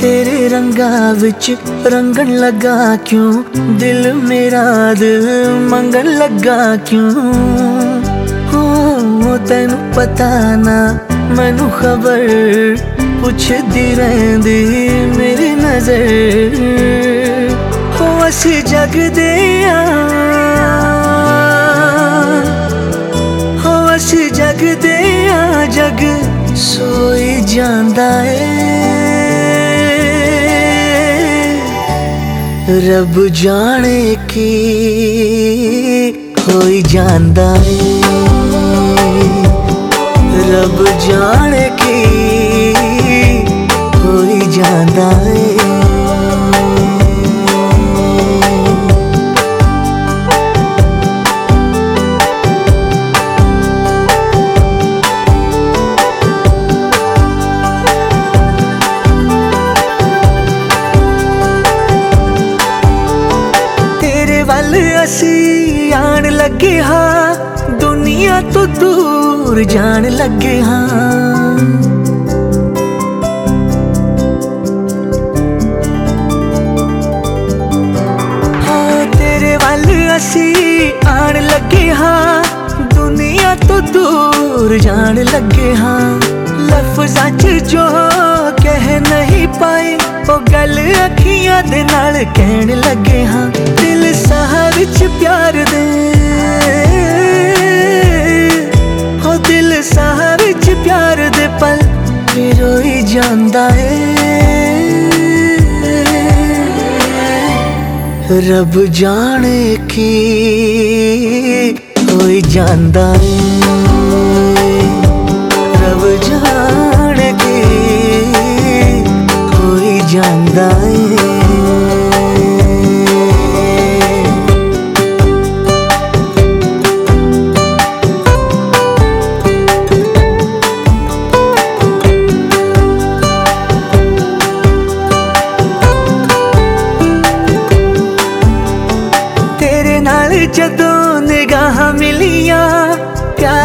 ਤੇਰੇ ਰੰਗਾਂ ਵਿੱਚ ਰੰਗਣ ਲੱਗਾ ਕਿਉਂ? ਦਿਲ ਮੇਰਾ ਦਿਲ ਮੰਗਣ ਲੱਗਾ ਕਿਉਂ? ਹੋ ਤੈਨੂੰ ਪਤਾ ਨਾ, ਮੈਨੂੰ ਖਬਰ ਪੁੱਛਦੀ ਰਹਿੰਦੀ ਮੇਰੀ ਨਜ਼ਰ। ਹੋ ਅਸੀਂ ਜਗਦੇ ਆ। ਜਗਦੇ ਆ ਜਗ ਸੋਈ ਜਾਂਦਾ ਏ ਰੱਬ ਜਾਣੇ ਕੀ ਹੋਈ ਜਾਂਦਾ ਏ ਰੱਬ ਜਾਣੇ ਕੀ ਹੋਈ ਜਾਂਦਾ ਏ ਲੱਗੇ ਹਾਂ ਦੁਨੀਆ ਤੋਂ ਦੂਰ ਜਾਣ ਲੱਗੇ ਹਾਂ ਹਾਂ ਤੇਰੇ ਵੱਲ ਅਸੀਂ ਆਣ ਲੱਗੇ ਹਾਂ ਦੁਨੀਆ ਤੋਂ ਦੂਰ ਜਾਣ ਲੱਗੇ ਹਾਂ ਲਫ਼ਜ਼ਾਂ 'ਚ ਜੋ ਕਹਿ ਨਹੀਂ ਪਾਏ ਉਹ ਗੱਲ ਅੱਖੀਆਂ ਦੇ ਨਾਲ ਕਹਿਣ ਲੱਗੇ ਹਾਂ ਦਿਲ ਸਾਹ ਵਿੱਚ ਪਿਆਰ बंदा है। रब जाने की कोई जानदा है।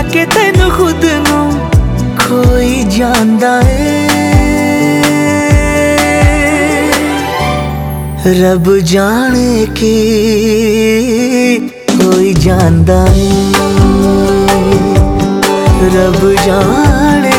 ਦਿਲ ਪਾ ਕੇ ਤੈਨੂੰ ਖੁਦ ਨੂੰ ਖੋਈ ਜਾਂਦਾ ਏ ਰੱਬ ਜਾਣੇ ਕੀ ਹੋਈ ਜਾਂਦਾ ਏ ਰੱਬ ਜਾਣੇ